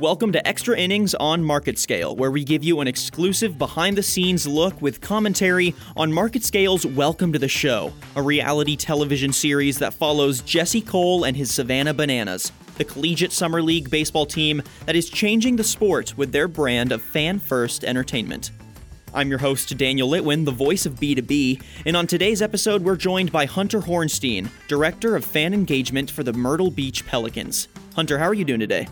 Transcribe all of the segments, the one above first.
Welcome to Extra Innings on MarketScale, where we give you an exclusive behind the scenes look with commentary on MarketScale's Welcome to the Show, a reality television series that follows Jesse Cole and his Savannah Bananas, the collegiate summer league baseball team that is changing the sport with their brand of fan first entertainment. I'm your host, Daniel Litwin, the voice of B2B, and on today's episode, we're joined by Hunter Hornstein, Director of Fan Engagement for the Myrtle Beach Pelicans. Hunter, how are you doing today?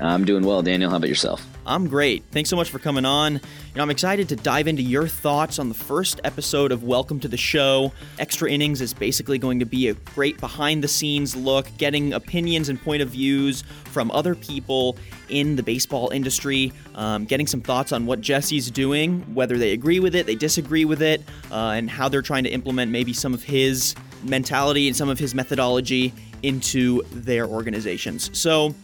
I'm doing well, Daniel. How about yourself? I'm great. Thanks so much for coming on. You know, I'm excited to dive into your thoughts on the first episode of Welcome to the Show. Extra Innings is basically going to be a great behind the scenes look, getting opinions and point of views from other people in the baseball industry, um, getting some thoughts on what Jesse's doing, whether they agree with it, they disagree with it, uh, and how they're trying to implement maybe some of his mentality and some of his methodology into their organizations. So,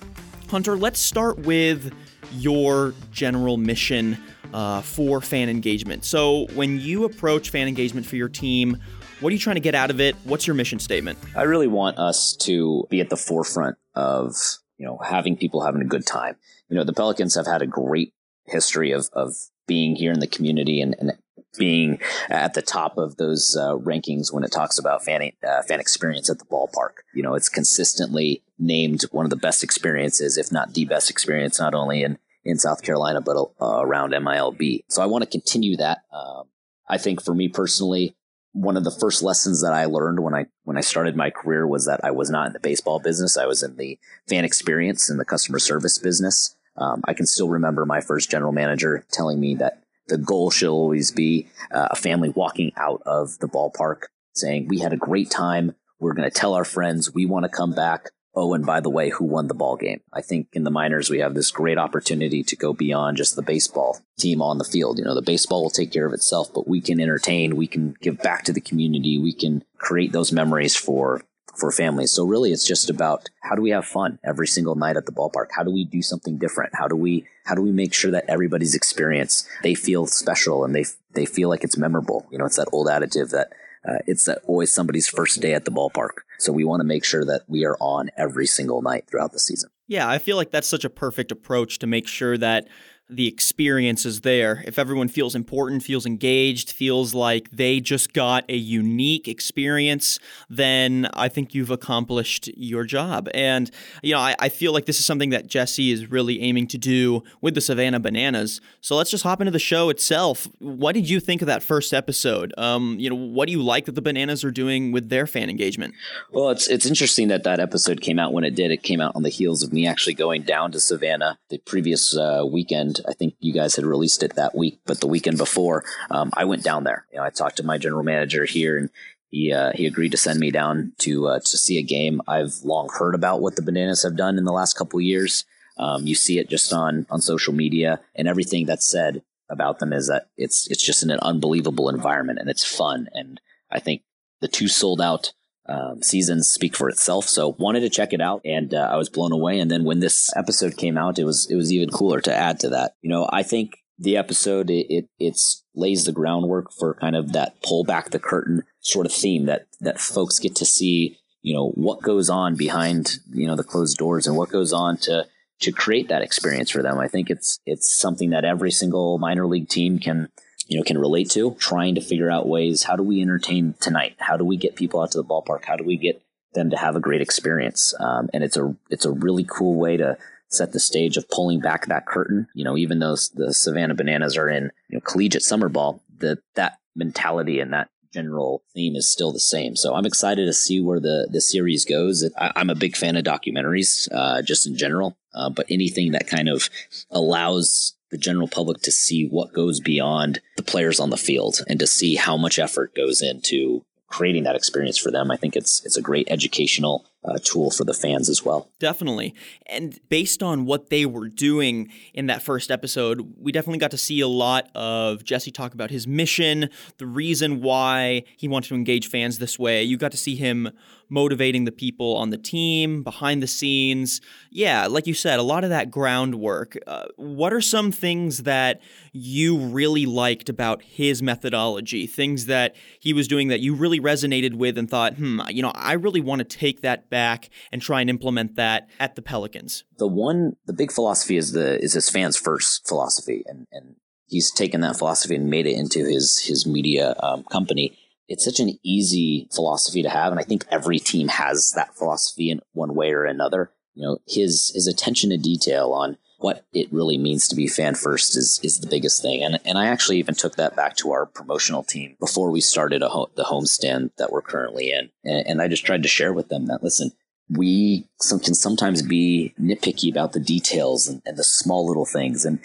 Hunter, let's start with your general mission uh, for fan engagement. So, when you approach fan engagement for your team, what are you trying to get out of it? What's your mission statement? I really want us to be at the forefront of you know having people having a good time. You know, the Pelicans have had a great history of of being here in the community and, and being at the top of those uh, rankings when it talks about fan uh, fan experience at the ballpark. You know, it's consistently named one of the best experiences, if not the best experience, not only in in South Carolina but uh, around MILB. So I want to continue that. Um, I think for me personally, one of the first lessons that I learned when I when I started my career was that I was not in the baseball business. I was in the fan experience and the customer service business. Um, I can still remember my first general manager telling me that the goal should always be uh, a family walking out of the ballpark saying, we had a great time. We're going to tell our friends we want to come back. Oh, and by the way, who won the ball game? I think in the minors, we have this great opportunity to go beyond just the baseball team on the field. You know, the baseball will take care of itself, but we can entertain, we can give back to the community, we can create those memories for for families. So really it's just about how do we have fun every single night at the ballpark? How do we do something different? How do we how do we make sure that everybody's experience they feel special and they they feel like it's memorable? You know, it's that old additive that uh, it's that always somebody's first day at the ballpark. So we want to make sure that we are on every single night throughout the season. Yeah, I feel like that's such a perfect approach to make sure that the experience is there. If everyone feels important, feels engaged, feels like they just got a unique experience, then I think you've accomplished your job. And, you know, I, I, feel like this is something that Jesse is really aiming to do with the Savannah Bananas. So let's just hop into the show itself. What did you think of that first episode? Um, you know, what do you like that the Bananas are doing with their fan engagement? Well, it's it's interesting that that episode came out when it did. It came out on the heels of me actually going down to Savannah the previous uh, weekend I think you guys had released it that week, but the weekend before, um, I went down there. You know, I talked to my general manager here, and he uh, he agreed to send me down to uh, to see a game. I've long heard about what the Bananas have done in the last couple years. Um, you see it just on on social media, and everything that's said about them is that it's it's just an unbelievable environment and it's fun. And I think the two sold out um, seasons speak for itself. So wanted to check it out, and uh, I was blown away. And then when this episode came out, it was it was even cooler to add to that. You know, I think the episode it, it it's lays the groundwork for kind of that pull back the curtain sort of theme that that folks get to see. You know what goes on behind you know the closed doors and what goes on to to create that experience for them. I think it's it's something that every single minor league team can you know can relate to trying to figure out ways how do we entertain tonight? How do we get people out to the ballpark? How do we get them to have a great experience? Um, and it's a it's a really cool way to set the stage of pulling back that curtain. You know even though the savannah bananas are in you know, collegiate summer ball that that mentality and that general theme is still the same. So i'm excited to see where the the series goes. I, am a big fan of documentaries uh, just in general. Uh, but anything that kind of allows the general public to see what goes beyond the players on the field and to see how much effort goes into creating that experience for them. I think it's it's a great educational uh, tool for the fans as well. Definitely. And based on what they were doing in that first episode, we definitely got to see a lot of Jesse talk about his mission, the reason why he wanted to engage fans this way. You got to see him motivating the people on the team, behind the scenes. Yeah, like you said, a lot of that groundwork. Uh, what are some things that you really liked about his methodology? Things that he was doing that you really resonated with and thought, hmm, you know, I really want to take that back and try and implement that at the Pelicans? The one, the big philosophy is the is his fans first philosophy, and and he's taken that philosophy and made it into his his media um, company. It's such an easy philosophy to have, and I think every team has that philosophy in one way or another. You know, his his attention to detail on what it really means to be fan first is is the biggest thing. And and I actually even took that back to our promotional team before we started ho- the homestand that we're currently in. And, and, I just tried to share with them that listen, we some, can sometimes be nitpicky about the details and, and the small little things. And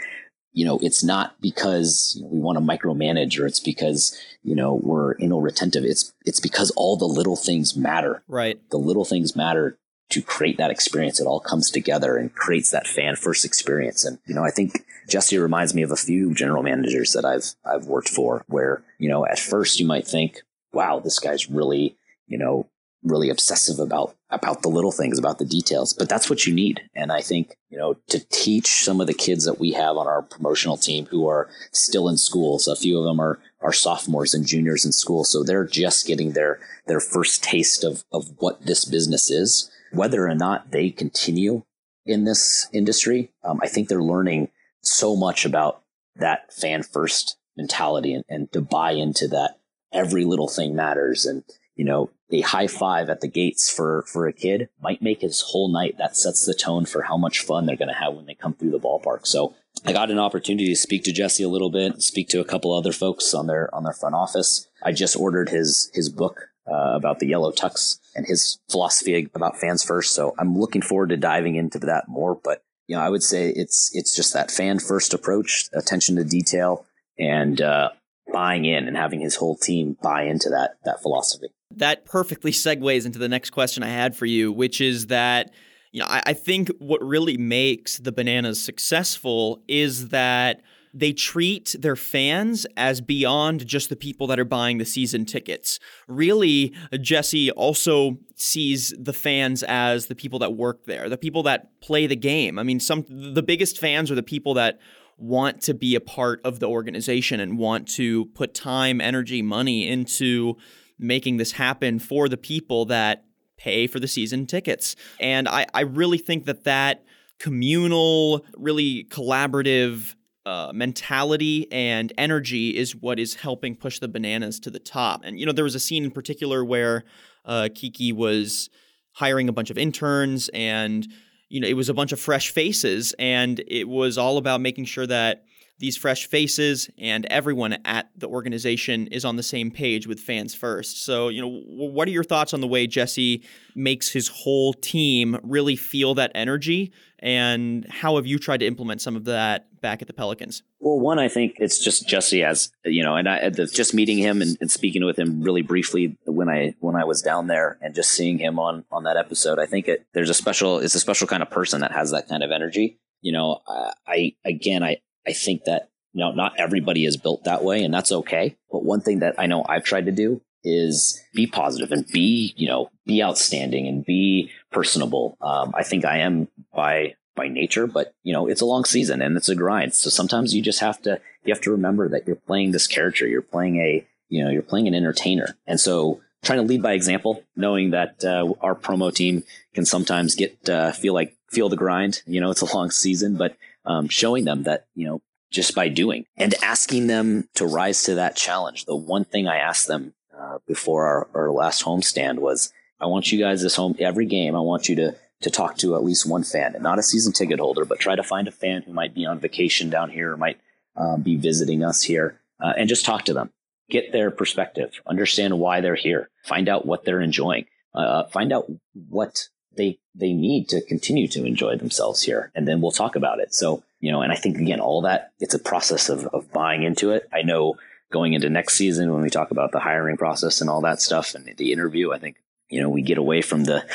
you know, it's not because you know, we want to micromanage or it's because, you know, we're anal retentive. It's, it's because all the little things matter. Right. The little things matter to create that experience. It all comes together and creates that fan first experience. And, you know, I think Jesse reminds me of a few general managers that I've, I've worked for where, you know, at first you might think, wow, this guy's really, you know, really obsessive about about the little things about the details but that's what you need and i think you know to teach some of the kids that we have on our promotional team who are still in school so a few of them are are sophomores and juniors in school so they're just getting their their first taste of of what this business is whether or not they continue in this industry, um, I think they're learning so much about that fan first mentality and, and to buy into that every little thing matters. And, you know, a high five at the gates for, for a kid might make his whole night. That sets the tone for how much fun they're going to have when they come through the ballpark. So I got an opportunity to speak to Jesse a little bit, speak to a couple other folks on their, on their front office. I just ordered his, his book uh, about the yellow tux and his philosophy about fans first. So I'm looking forward to diving into that more. But you know, I would say it's it's just that fan first approach, attention to detail, and uh, buying in and having his whole team buy into that that philosophy. That perfectly segues into the next question I had for you, which is that you know I, I think what really makes the bananas successful is that they treat their fans as beyond just the people that are buying the season tickets. Really, Jesse also sees the fans as the people that work there, the people that play the game. I mean, some the biggest fans are the people that want to be a part of the organization and want to put time, energy, money into making this happen for the people that pay for the season tickets. And I, I really think that that communal, really collaborative uh, mentality and energy is what is helping push the bananas to the top. And you know, there was a scene in particular where uh, Kiki was hiring a bunch of interns, and you know, it was a bunch of fresh faces, and it was all about making sure that these fresh faces and everyone at the organization is on the same page with fans first. So, you know, what are your thoughts on the way Jesse makes his whole team really feel that energy? And how have you tried to implement some of that back at the Pelicans? Well, one, I think it's just Jesse as you know, and I just meeting him and, and speaking with him really briefly when I when I was down there and just seeing him on on that episode. I think it, there's a special it's a special kind of person that has that kind of energy. You know, I, I again I I think that, you know, not everybody is built that way and that's okay. But one thing that I know I've tried to do is be positive and be, you know, be outstanding and be personable. Um, I think I am by, by nature, but you know, it's a long season and it's a grind. So sometimes you just have to, you have to remember that you're playing this character. You're playing a, you know, you're playing an entertainer. And so trying to lead by example, knowing that uh, our promo team can sometimes get, uh, feel like, feel the grind. You know, it's a long season, but um, showing them that, you know, just by doing and asking them to rise to that challenge. The one thing I asked them uh, before our, our last homestand was, I want you guys this home every game. I want you to to talk to at least one fan, and not a season ticket holder, but try to find a fan who might be on vacation down here or might um, be visiting us here, uh, and just talk to them. Get their perspective, understand why they're here, find out what they're enjoying, uh, find out what they they need to continue to enjoy themselves here and then we'll talk about it so you know and i think again all that it's a process of, of buying into it i know going into next season when we talk about the hiring process and all that stuff and the interview i think you know we get away from the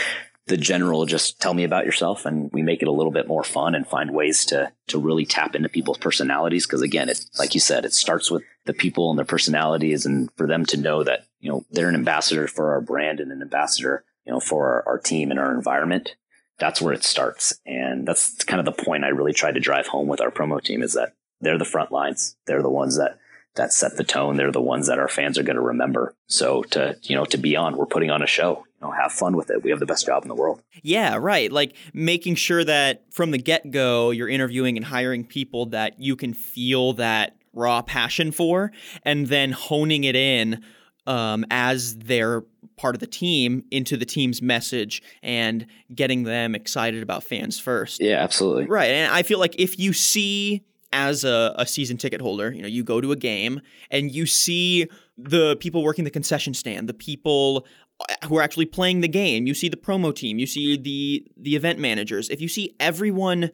the general just tell me about yourself and we make it a little bit more fun and find ways to to really tap into people's personalities because again it like you said it starts with the people and their personalities and for them to know that you know they're an ambassador for our brand and an ambassador you know, for our, our team and our environment, that's where it starts. And that's kind of the point I really tried to drive home with our promo team is that they're the front lines. They're the ones that, that set the tone. They're the ones that our fans are going to remember. So to, you know, to be on, we're putting on a show. you know, have fun with it. We have the best job in the world. Yeah, right. Like making sure that from the get go, you're interviewing and hiring people that you can feel that raw passion for, and then honing it in um, as they're part of the team into the team's message and getting them excited about fans first. Yeah, absolutely. Right. And I feel like if you see as a, a season ticket holder, you know, you go to a game and you see the people working the concession stand, the people uh, who are actually playing the game, you see the promo team, you see the the event managers. If you see everyone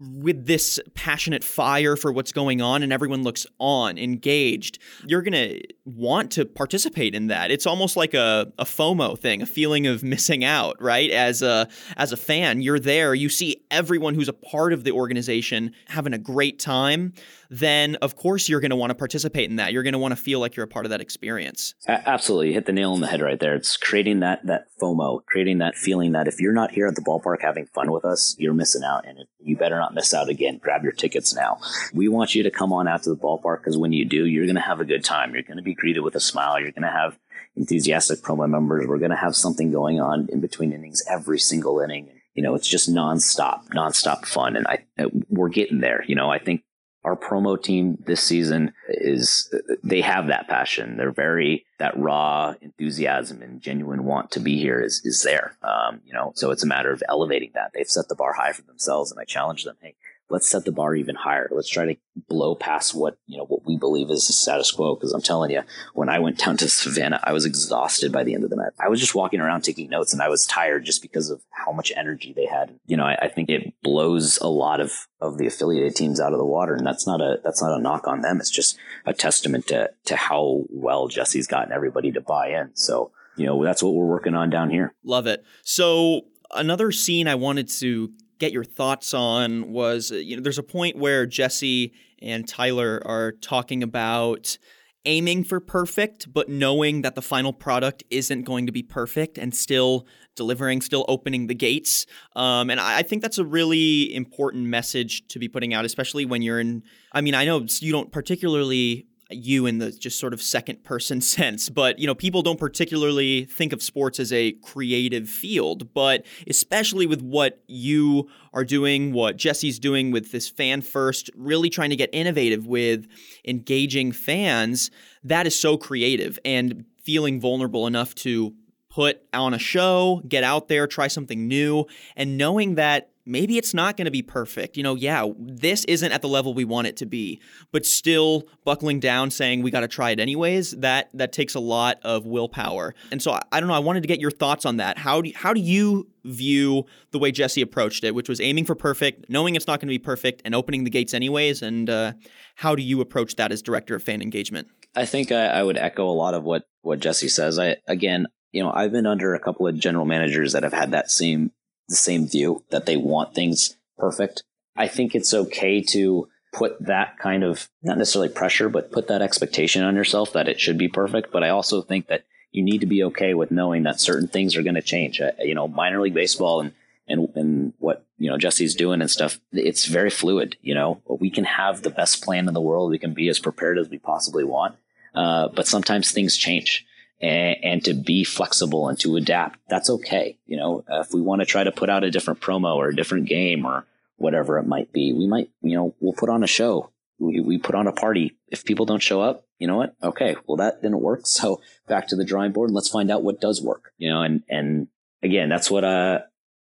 with this passionate fire for what's going on and everyone looks on, engaged, you're going to want to participate in that. It's almost like a, a FOMO thing, a feeling of missing out, right? As a as a fan, you're there, you see everyone who's a part of the organization having a great time then of course you're going to want to participate in that. You're going to want to feel like you're a part of that experience. Absolutely, you hit the nail on the head right there. It's creating that that FOMO, creating that feeling that if you're not here at the ballpark having fun with us, you're missing out, and you better not miss out again. Grab your tickets now. We want you to come on out to the ballpark because when you do, you're going to have a good time. You're going to be greeted with a smile. You're going to have enthusiastic promo members. We're going to have something going on in between innings every single inning you know, it's just nonstop, nonstop fun. And I, we're getting there. You know, I think our promo team this season is they have that passion. They're very that raw enthusiasm and genuine want to be here is is there. Um, you know, so it's a matter of elevating that. They've set the bar high for themselves, and I challenge them. Hey, let's set the bar even higher. Let's try to blow past what, you know, what we believe is the status quo. Cause I'm telling you, when I went down to Savannah, I was exhausted by the end of the night. I was just walking around taking notes and I was tired just because of how much energy they had. You know, I, I think it blows a lot of, of the affiliated teams out of the water. And that's not a, that's not a knock on them. It's just a testament to, to how well Jesse's gotten everybody to buy in. So, you know, that's what we're working on down here. Love it. So another scene I wanted to get your thoughts on was uh, you know there's a point where Jesse and Tyler are talking about aiming for perfect but knowing that the final product isn't going to be perfect and still delivering still opening the gates. Um, and I, I think that's a really important message to be putting out especially when you're in i mean i know you don't particularly you in the just sort of second person sense but you know people don't particularly think of sports as a creative field but especially with what you are doing what jesse's doing with this fan first really trying to get innovative with engaging fans that is so creative and feeling vulnerable enough to put on a show get out there try something new and knowing that maybe it's not going to be perfect. You know, yeah, this isn't at the level we want it to be, but still buckling down saying we got to try it anyways, that that takes a lot of willpower. And so I, I, don't know, I wanted to get your thoughts on that. How do how do you view the way Jesse approached it, which was aiming for perfect, knowing it's not going to be perfect and opening the gates anyways, and uh, how do you approach that as director of fan engagement? I think I, I would echo a lot of what what Jesse says. I again, you know, I've been under a couple of general managers that have had that same the same view that they want things perfect. I think it's okay to put that kind of not necessarily pressure, but put that expectation on yourself that it should be perfect. But I also think that you need to be okay with knowing that certain things are going to change. Uh, you know, minor league baseball and and and what you know Jesse's doing and stuff. It's very fluid. You know, we can have the best plan in the world. We can be as prepared as we possibly want, uh, but sometimes things change and, and, to be flexible and to adapt. That's okay. You know, if we want to try to put out a different promo or a different game or whatever it might be, we might, you know, we'll put on a show. We, we put on a party. If people don't show up, you know what? Okay. Well, that didn't work. So back to the drawing board and let's find out what does work, you know, and, and again, that's what, uh,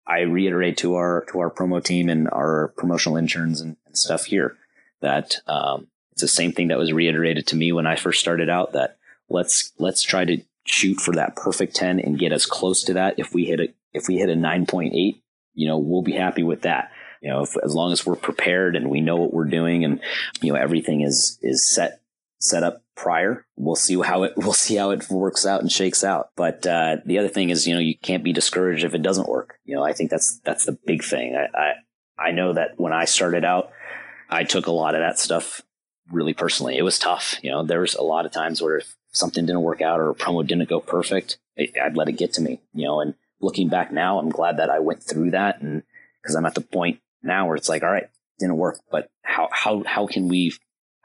I reiterate to our, to our promo team and our promotional interns and, and stuff here that, um, it's the same thing that was reiterated to me when I first started out that let's let's try to shoot for that perfect 10 and get as close to that. If we hit a if we hit a 9.8 you know we'll be happy with that. You know if, as long as we're prepared and we know what we're doing and you know everything is is set set up prior we'll see how it we'll see how it works out and shakes out. But uh, the other thing is you know you can't be discouraged if it doesn't work. You know i think that's that's the big thing. I i, I know that when i started out i took a lot of that stuff really personally. It was tough. You know there was a lot of times where if something didn't work out or a promo didn't go perfect, I'd let it get to me, you know, and looking back now, I'm glad that I went through that. And cause I'm at the point now where it's like, all right, didn't work, but how, how, how can we,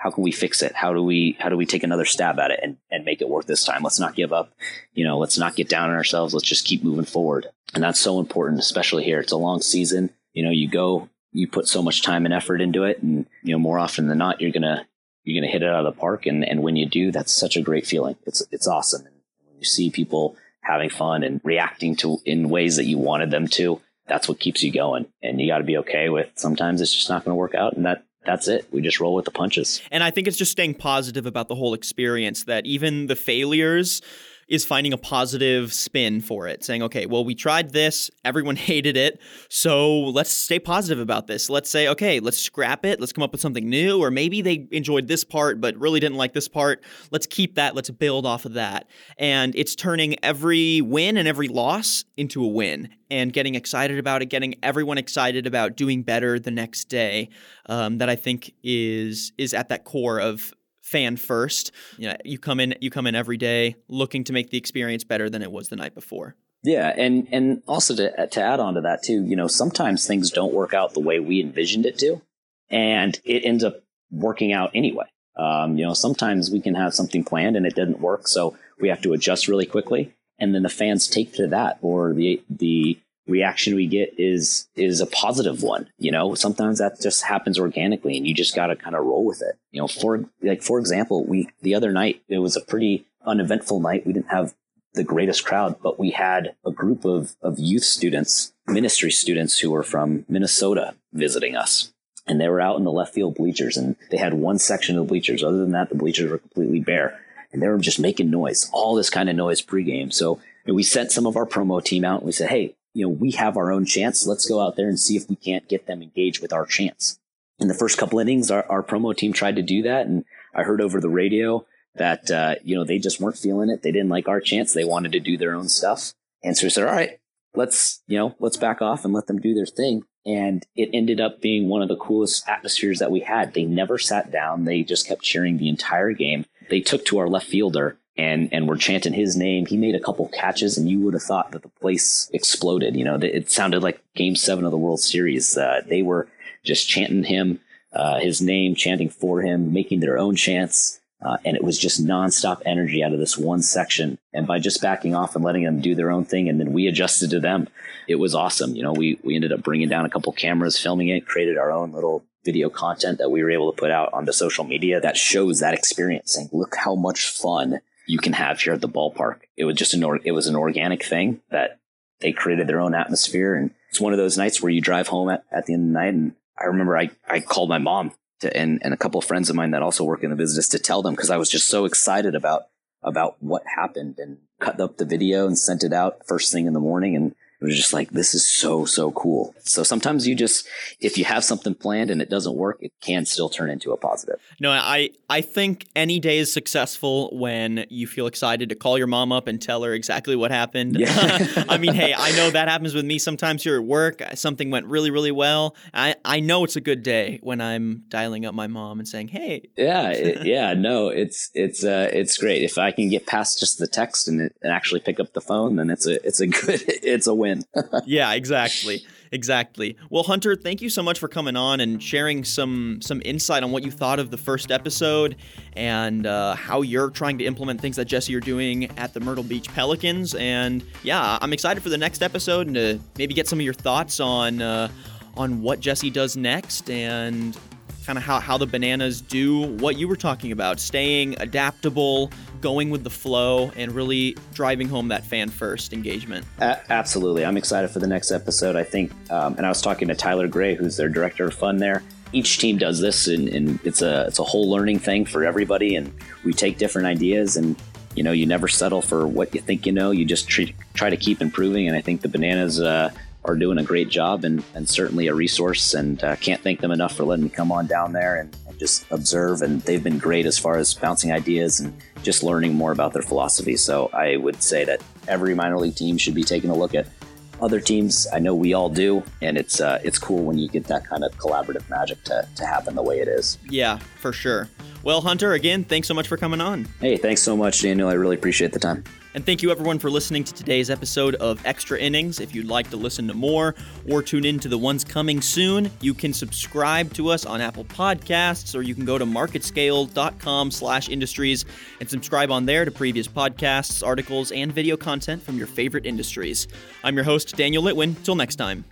how can we fix it? How do we how do we take another stab at it and, and make it work this time? Let's not give up. You know, let's not get down on ourselves. Let's just keep moving forward. And that's so important, especially here. It's a long season. You know, you go, you put so much time and effort into it, and you know, more often than not, you're gonna you're gonna hit it out of the park. And and when you do, that's such a great feeling. It's it's awesome. And when you see people having fun and reacting to in ways that you wanted them to, that's what keeps you going. And you got to be okay with sometimes it's just not going to work out, and that that's it. We just roll with the punches. And I think it's just staying positive about the whole experience that even the failures is finding a positive spin for it, saying, okay, well, we tried this, everyone hated it, so let's stay positive about this. Let's say, okay, let's scrap it, let's come up with something new, or maybe they enjoyed this part but really didn't like this part. Let's keep that, let's build off of that. And it's turning every win and every loss into a win and getting excited about it, getting everyone excited about doing better the next day. Um, that I think is is at that core of fan first. You know, you come in you come in every day looking to make the experience better than it was the night before. Yeah, and and also to to add on to that too, you know, sometimes things don't work out the way we envisioned it to, and it ends up working out anyway. Um, you know, sometimes we can have something planned and it didn't work, so we have to adjust really quickly, and then the fans take to that, or the the reaction we get is is a positive one you know? Sometimes that just happens organically and you just got to kind of roll with it. You know for like for example we the other night it was a pretty uneventful night. We didn't have the greatest crowd but we had a group of of youth students ministry students who were from Minnesota visiting us. And they were out in the left field bleachers and they had one section of the bleachers. Other than that the bleachers were completely bare. And they were just making noise all this kind of noise pregame. So we sent some of our promo team out and we said hey you know, we have our own chance. Let's go out there and see if we can't get them engaged with our chance. In the first couple innings, our, our promo team tried to do that. And I heard over the radio that, uh, you know, they just weren't feeling it. They didn't like our chance. They wanted to do their own stuff. And so we said, all right, let's, you know, let's back off and let them do their thing. And it ended up being one of the coolest atmospheres that we had. They never sat down. They just kept cheering the entire game. They took to our left fielder and and we're chanting his name. He made a couple catches, and you would have thought that the place exploded. You know, it sounded like Game Seven of the World Series. Uh, they were just chanting him, uh, his name, chanting for him, making their own chants. Uh, and it was just nonstop energy out of this one section. And by just backing off and letting them do their own thing, and then we adjusted to them, it was awesome. You know, we we ended up bringing down a couple cameras, filming it, created our own little video content that we were able to put out onto social media that shows that experience. Saying, look how much fun you can have here at the ballpark. It was just an or, it was an organic thing that they created their own atmosphere, and it's one of those nights where you drive home at, at the end of the night. And I remember I I called my mom to, and and a couple of friends of mine that also work in the business to tell them because I was just so excited about about what happened and cut up the video and sent it out first thing in the morning and it was just like, this is so, so cool. So sometimes you just, if you have something planned and it doesn't work, it can still turn into a positive. No, I, I think any day is successful when you feel excited to call your mom up and tell her exactly what happened. Yeah. I mean, hey, I know that happens with me sometimes here at work. Something went really, really well. I, I know it's a good day when I'm dialing up my mom and saying, hey. Yeah, it, yeah, no, it's, it's, uh, it's great. If I can get past just the text and, it, and actually pick up the phone, then it's a, it's a good, it's a win win. yeah, exactly. Exactly. Well, Hunter, thank you so much for coming on and sharing some some insight on what you thought of the first episode and uh, how you're trying to implement things that Jesse are doing at the Myrtle Beach Pelicans. And yeah, I'm excited for the next episode and to maybe get some of your thoughts on uh, on what Jesse does next and kind of how, how the bananas do what you were talking about staying adaptable going with the flow and really driving home that fan first engagement. Absolutely. I'm excited for the next episode. I think um, and i was talking to tyler gray who's their director of fun there. Each team does this and, and it's a it's a whole learning thing for everybody and we take different ideas and you know you never settle for what you think you know. You just try, try to keep improving and i think the bananas uh, are doing a great job and, and certainly a resource. And uh, can't thank them enough for letting me come on down there and, and, just observe. And they've been great as far as bouncing ideas and just learning more about their philosophy. So I would say that every minor league team should be taking a look at other teams. I know we all do, and it's uh, it's cool when you get that kind of collaborative magic to, to happen the way it is. Yeah, for sure. Well, Hunter, again, thanks so much for coming on. Hey, thanks so much, Daniel. I really appreciate the time. And thank you everyone for listening to today's episode of Extra Innings. If you'd like to listen to more or tune in to the ones coming soon, you can subscribe to us on Apple Podcasts or you can go to marketscale.com slash industries and subscribe on there to previous podcasts, articles, and video content from your favorite industries. I'm your host, Daniel Litwin. Till next time.